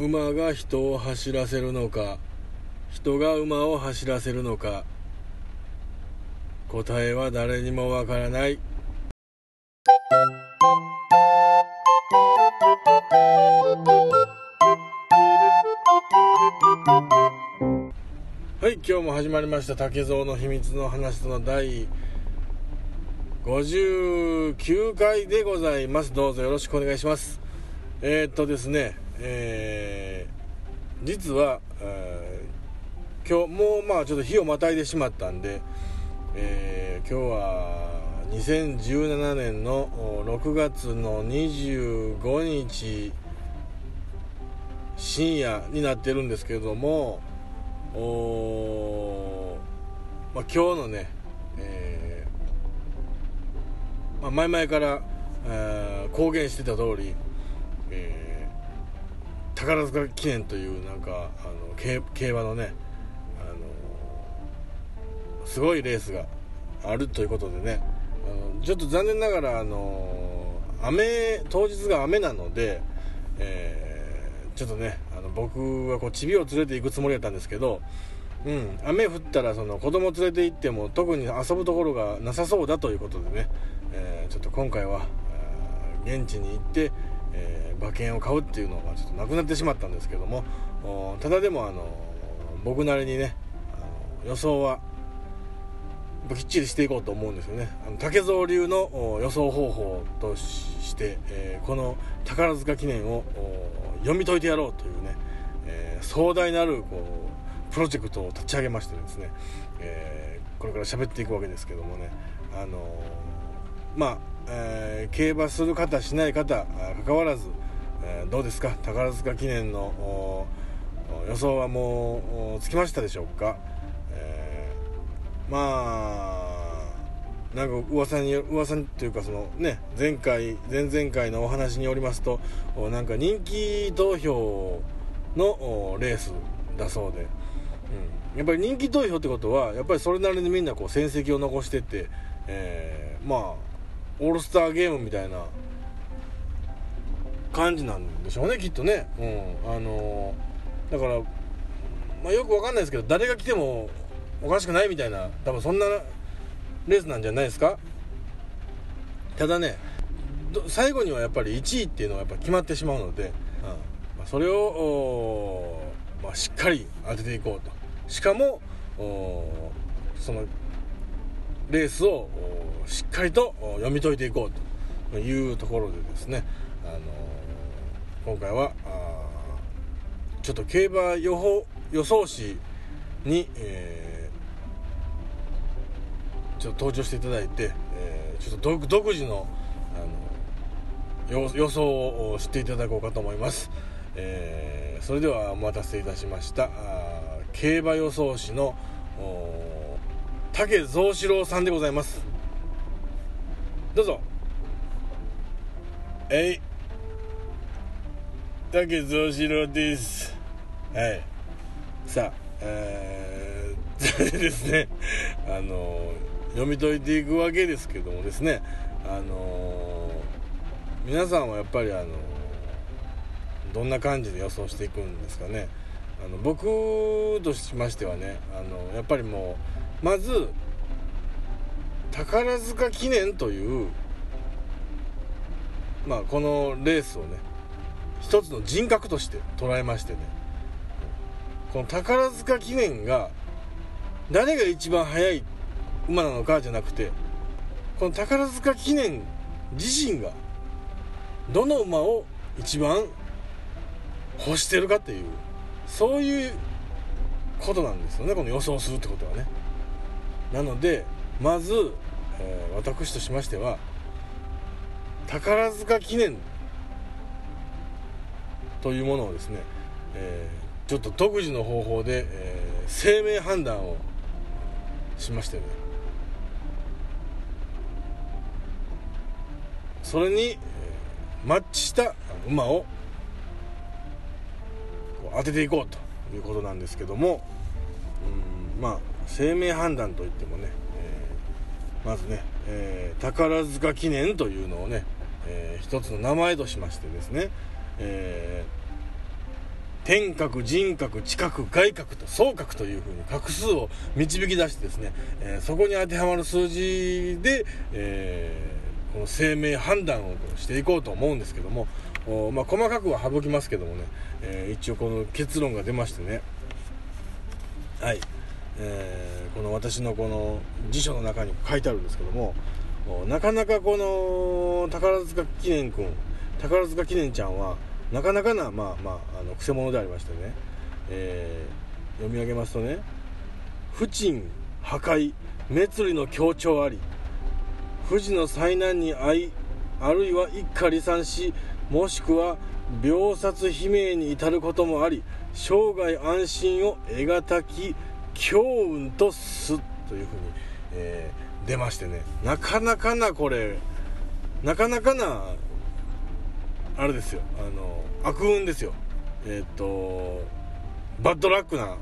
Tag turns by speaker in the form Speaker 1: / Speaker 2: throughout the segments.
Speaker 1: 馬が人を走らせるのか人が馬を走らせるのか答えは誰にもわからない。はい今日も始まりました竹蔵の秘密の話との第59回でございます。どうぞよろしくお願いします。えー、っとですねえー、実は、えー、今日もうまあちょっと日をまたいでしまったんで、えー、今日は2017年の6月の25日深夜になってるんですけれどもお、まあ、今日のね、えーまあ、前々から、えー、公言してた通り、えー、宝塚記念というなんかあの競馬のね、あのすごいレースがあるということでねあのちょっと残念ながら、あの雨当日が雨なので、えーちょっとねあの僕はこうチビを連れて行くつもりだったんですけど、うん、雨降ったらその子供連れて行っても特に遊ぶところがなさそうだということでね、えー、ちょっと今回は現地に行って、えー、馬券を買うっていうのがちょっとなくなってしまったんですけどもただでもあの僕なりにねあの予想はきっちりしていこうと思うんですよね。あの竹蔵流の予想方法として、えー、この宝塚記念を読み解いてやろうというね、えー、壮大なるこうプロジェクトを立ち上げましてですね、えー、これから喋っていくわけですけどもねあのまあ、え競馬する方しない方関わらず、えどうですか？宝塚記念の予想はもうつきましたでしょうか？えまあなんか噂に噂にというかそのね前回前々回のお話によりますとなんか人気投票のレースだそうで、うん、やっぱり人気投票ってことはやっぱりそれなりにみんなこう戦績を残してて、えー、まあオールスターゲームみたいな感じなんでしょうねきっとね、うん、あのー、だから、まあ、よくわかんないですけど誰が来てもおかしくないみたいな多分そんなレースなんじゃないですか。ただね最後にはやっぱり1位っていうのがやっぱ決まってしまうので、うん。まあ、それを、まあ、しっかり当てていこうと。しかもそのレースをしっかりと読み解いていこうというところでですね、あのー、今回はちょっと競馬予報予想士に、えーちょっと登場していただいて、えー、ちょっと独自のあの予想をしていただこうかと思います、えー、それではお待たせいたしました。競馬予想士の竹蔵四郎さんでございます。どうぞ。えい。竹蔵四郎です。はい。さあえー、それでですねあの読み解いていくわけですけどもですねあの、皆さんはやっぱりあの、どんな感じで予想していくんですかね。あの僕としましてはねあのやっぱりもうまず宝塚記念というまあこのレースをね一つの人格として捉えましてね。この宝塚記念が誰が一番速い馬なのかじゃなくてこの宝塚記念自身がどの馬を一番欲してるかっていうそういうことなんですよね。この予想するってことはね。なのでまず、えー、私としましては宝塚記念というものをですね、えー、ちょっと独自の方法で、えー、生命判断をしましてねそれにマッチした馬を当てていこうということなんですけどもうんまあ生命判断といってもね、えー、まずね、えー、宝塚記念というのをね、えー、一つの名前としましてですね、え天角人角地角外角と総角というふうに画数を導き出してですね、え、そこに当てはまる数字で、え、この生命判断をしていこうと思うんですけども、まあ、細かくは省きますけどもね、え、一応この結論が出ましてね。はい、えー、この私のこの辞書の中に書いてあるんですけどもなかなかこの宝塚記念君宝塚記念ちゃんはなかなかな、まあまあ、あの、くせ者でありましてね、えー、読み上げますとね、不沈、破壊、滅利の強調あり、富士の災難に遭い、あるいは一家離散し、もしくは秒殺悲鳴に至ることもあり、生涯安心を得がたき、強運とす、というふうに、えー、出ましてね、なかなかなこれ、なかなかなあれですよ。あの悪運ですよ。えっ、とバッドラックな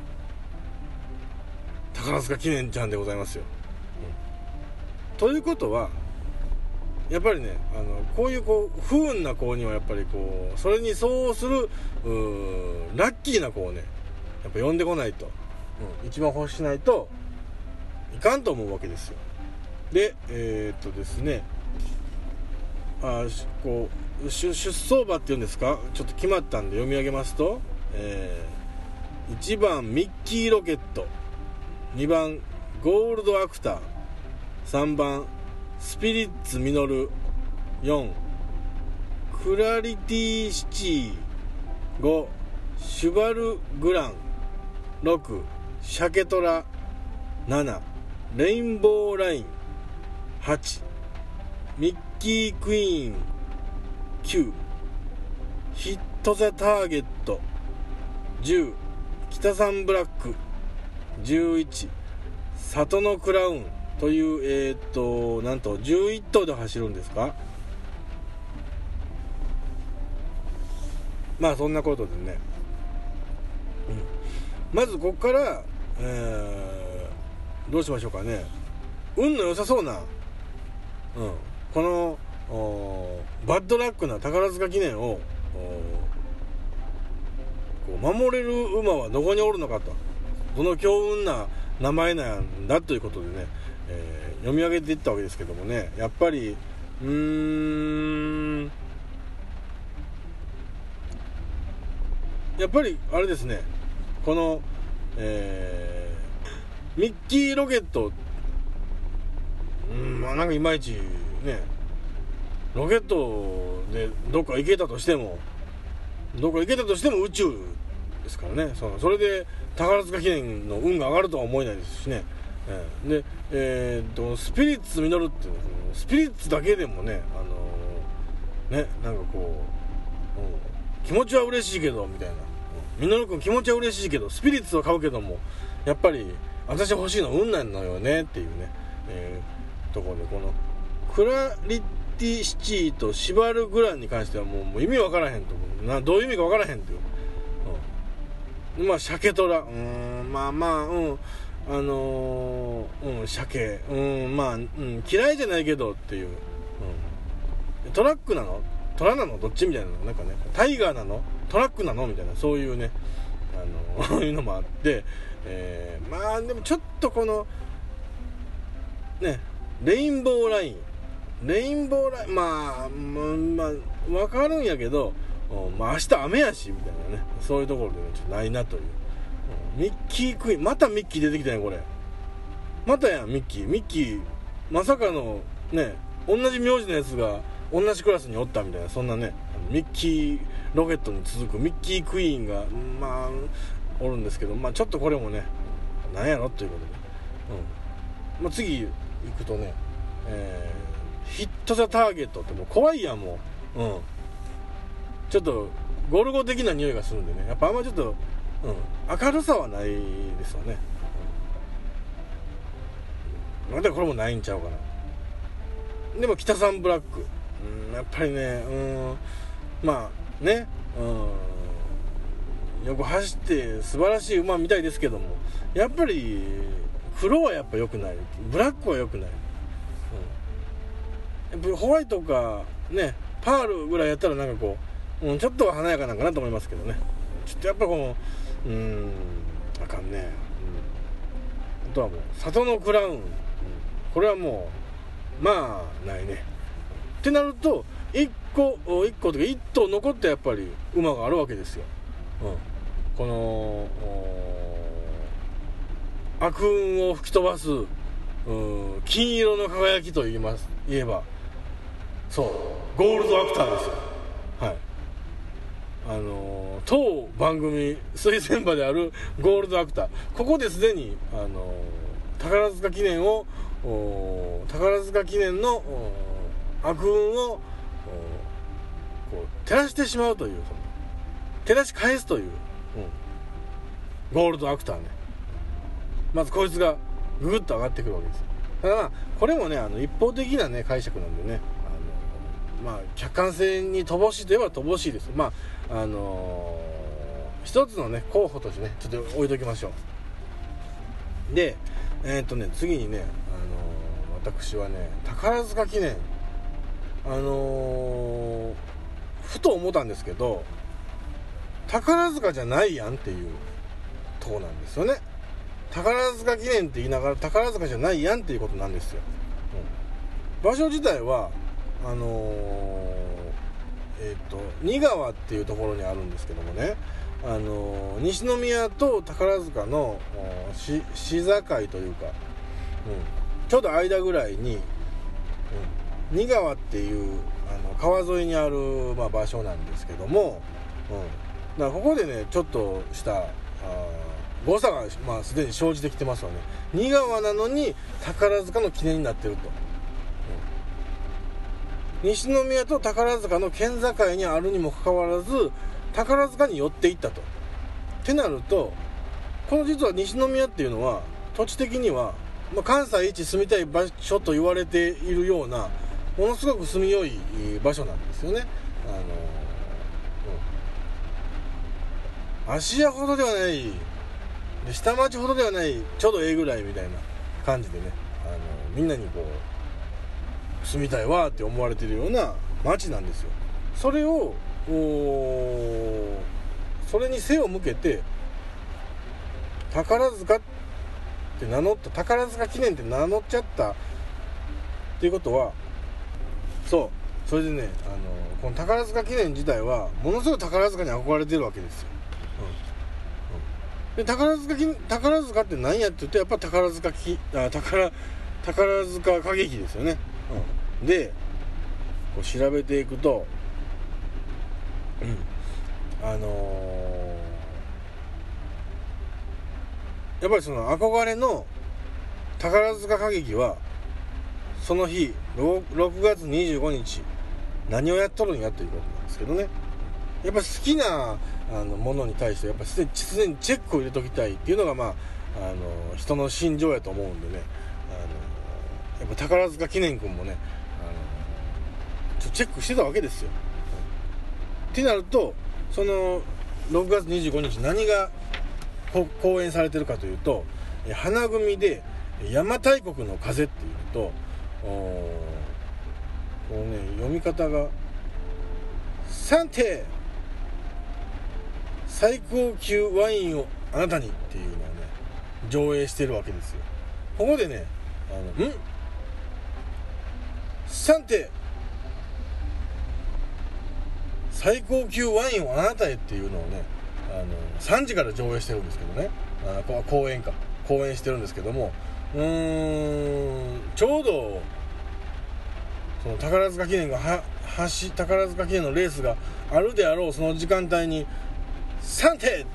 Speaker 1: 宝塚記念ちゃんでございますよ、うん、ということはやっぱりねあのこういうこう不運な子にはやっぱりこうそれに相応するラッキーな子をねやっぱ呼んでこないと、うん、一番欲しないといかんと思うわけですよ。でえー、っとですねあこう出走馬っていうんですか？ちょっと決まったんで読み上げますと、えー、1番ミッキーロケット2番ゴールドアクター3番スピリッツミノル4クラリティシチー5シュバルグラン6シャケトラ7レインボーライン8ミッキークイーン9ヒット・ザ・ターゲット10北三ブラック11里のクラウンというえー、っとなんと11頭で走るんですか？まあそんなことでね、うん、まずここから、えー、どうしましょうかね。運の良さそうな、うん、このバッドラックな宝塚記念を守れる馬はどこにおるのかと。どの強運な名前なんだということでね、えー、読み上げていったわけですけどもね。やっぱりうーんやっぱりあれですね。この、えー、ミッキーロケット。うんまあなんかいまいちねロケットでどっか行けたとしてもどっか行けたとしても宇宙ですからね。そのそれで宝塚記念の運が上がるとは思えないですしね、えー、で、えー、とスピリッツ実るっていうのスピリッツだけでもねあのー、ねなんかこう、うん、気持ちは嬉しいけどみたいな。実君気持ちは嬉しいけどスピリッツは買うけどもやっぱり私欲しいの運なんのよねっていうね、えー、ところでこのクラリティシチーとシバルグランに関してはもうもう意味わからへんと思う。などういう意味かわからへんっていう、うん、まあ鮭トラうん。まあまあうん。あのー、うん。鮭。うん。まあ、うん、嫌いじゃないけどっていう、うん、トラックなの？トラなの？どっち？みたいななんかねタイガーなの？トラックなの？みたいなそういうねあの いうのもあって、えー、まあでもちょっとこのねレインボーラインレインボーラインまあまあ分かるんやけど、まあ、明日雨やしみたいなねそういうところでねちょっとないなという、ミッキークイーンまたミッキー出てきたんやこれ。またやんミッキー。ミッキーまさかのね同じ名字のやつが同じクラスにおったみたいなそんなねミッキーロケットに続くミッキークイーンがまあおるんですけどまあちょっとこれもねなんやろということで、うん。まあ、次行くとねえーヒット・ザ・ターゲットってもう怖いやんもう。うん。ちょっとゴルゴ的な匂いがするんでね。やっぱあんまちょっと、うん、明るさはないですよね、うん、なんでこれもないんちゃうかな。でも北三ブラック、うん、やっぱりねうん。まあね。うん。よく走って素晴らしい馬みたいですけどもやっぱり黒はやっぱ良くない。ブラックは良くない。うん、やっぱホワイトかねパールぐらいやったらなんかこう、うん、ちょっと華やかなんかなと思いますけどね。ちょっとやっぱこのうんあかんね、うん、あとはもう里のクラウン、うん、これはもうまあないね。ってなると1個1個というか1頭残ってやっぱり馬があるわけですよ、うん、この悪運を吹き飛ばす金色の輝きと言います言えばそうゴールドアクターですよ。はい。あの当番組推薦馬であるゴールドアクター。ここですでにあの宝塚記念を宝塚記念の悪運をこう照らしてしまうというその照らし返すという、うん、ゴールドアクターね。まずこいつがググッと上がってくるわけですただまあこれもねあの一方的なね解釈なんでねあのまあ客観性に乏しいといえば乏しいです。まああのー、一つのね候補としてねちょっと置いときましょう。でえー、っとね次にね、あのー、私はね宝塚記念あのー、ふと思ったんですけど宝塚じゃないやんっていうとこなんですよね。宝塚記念って言いながら宝塚じゃないやんっていうことなんですよ、うん、場所自体はあのー、えっ、ー、と仁川っていうところにあるんですけどもね。あの、西宮と宝塚の市境というか、うん、ちょうど間ぐらいに、うん、仁川っていうあの川沿いにある、まあ、場所なんですけども、うん、だからここでねちょっとしたあ誤差が、まあ、すでに生じてきてますよね。仁川なのに宝塚の記念になってると、うん、西宮と宝塚の県境にあるにもかかわらず宝塚に寄っていったと。ってなるとこの実は西宮っていうのは土地的には、まあ、関西一住みたい場所と言われているようなものすごく住みよい場所なんですよね。あの、うん、芦屋ほどではないで下町ほどではないちょうどええぐらいみたいな感じでねあのみんなにこう住みたいわって思われてるような町なんですよ。それをおそれに背を向けて宝塚って名乗った宝塚記念って名乗っちゃったっていうことはそう。それでねあのこの宝塚記念自体はものすごい宝塚に憧れてるわけですよ。うん。うん。で宝塚宝塚って何やって言うとやっぱ宝塚きあ宝宝塚歌劇ですよね、うん、でこう調べていくと、うん、あのー、やっぱりその憧れの宝塚歌劇はその日 6, 6月25日何をやっとるんやということなんですけどねやっぱ好きなあのものに対してやっぱすで常にチェックを入れときたいっていうのがまああの人の心情やと思うんでねあのやっぱ宝塚記念君もねあのちょチェックしてたわけですよ。ってなるとその6月25日何が公演されてるかというと花組で「邪馬台国の風」っていうとこのね読み方が「三帝最高級ワインをあなたにっていうのをね上映してるわけですよ。ここでねあのん？3手最高級ワインをあなたへっていうのをねあの3時から上映してるんですけどね。あ公演か。公演してるんですけどもうーんちょうどその宝塚記念がは橋宝塚記念のレースがあるであろうその時間帯に3点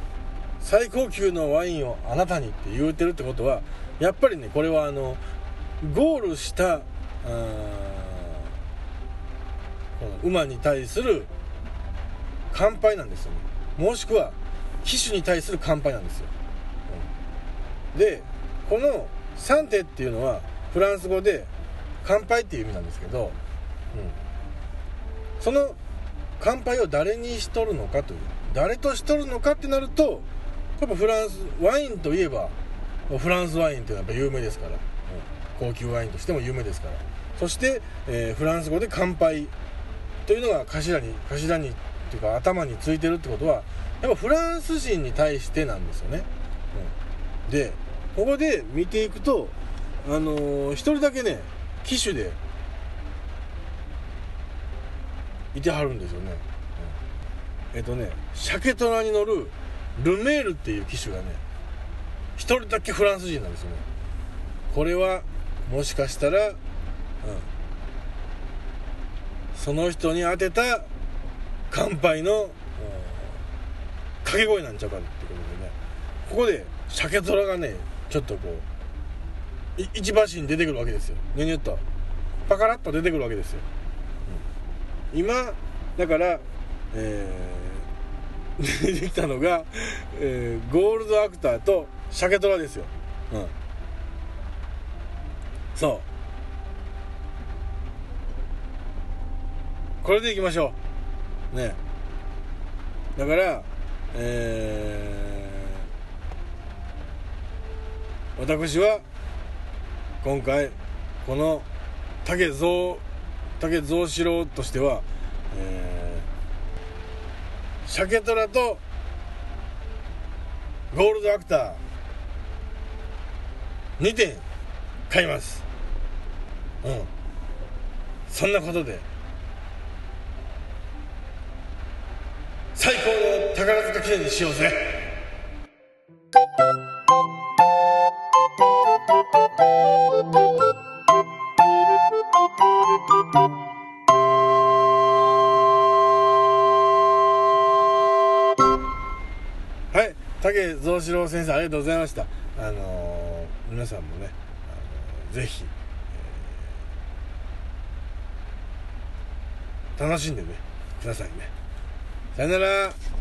Speaker 1: 最高級のワインをあなたにって言うてるってことはやっぱりねこれはあのゴールしたこの馬に対する乾杯なんですよね。もしくは騎手に対する乾杯なんですよ、でこのサンテっていうのはフランス語で乾杯っていう意味なんですけど、うん、その乾杯を誰にしとるのかという誰としとるのかってなるとやっぱフランスワインといえばフランスワインっていうのはやっぱ有名ですから、うん、高級ワインとしても有名ですから。そして、えー、フランス語で乾杯というのが頭に頭にっていうか頭についてるってことはやっぱフランス人に対してなんですよね、うん、でここで見ていくとあのー、1人だけね機種でいてはるんですよね、えっとね鮭トラに乗るルメールっていう機種がね1人だけフランス人なんですよね。これはもしかしたら、うん、その人に当てた乾杯の掛け声なんちゃうかってことでね。ここで鮭虎がねちょっとこう一番に出てくるわけですよ。ニュニュッと。パカラッと出てくるわけですよ、うん、今だからえー、出てきたのが、えー、ゴールドアクターと鮭虎ですよ、うん、そう。これでいきましょう。ね。だからえー、私は今回この竹蔵竹蔵四郎としては、えー、鮭虎とゴールドアクター2点買います。うん。そんなことで最高の宝塚記念にしようぜ。蔵四郎先生ありがとうございました。あのー、皆さんもね、あのー、ぜひ、えー、楽しんでねくださいね。さよなら。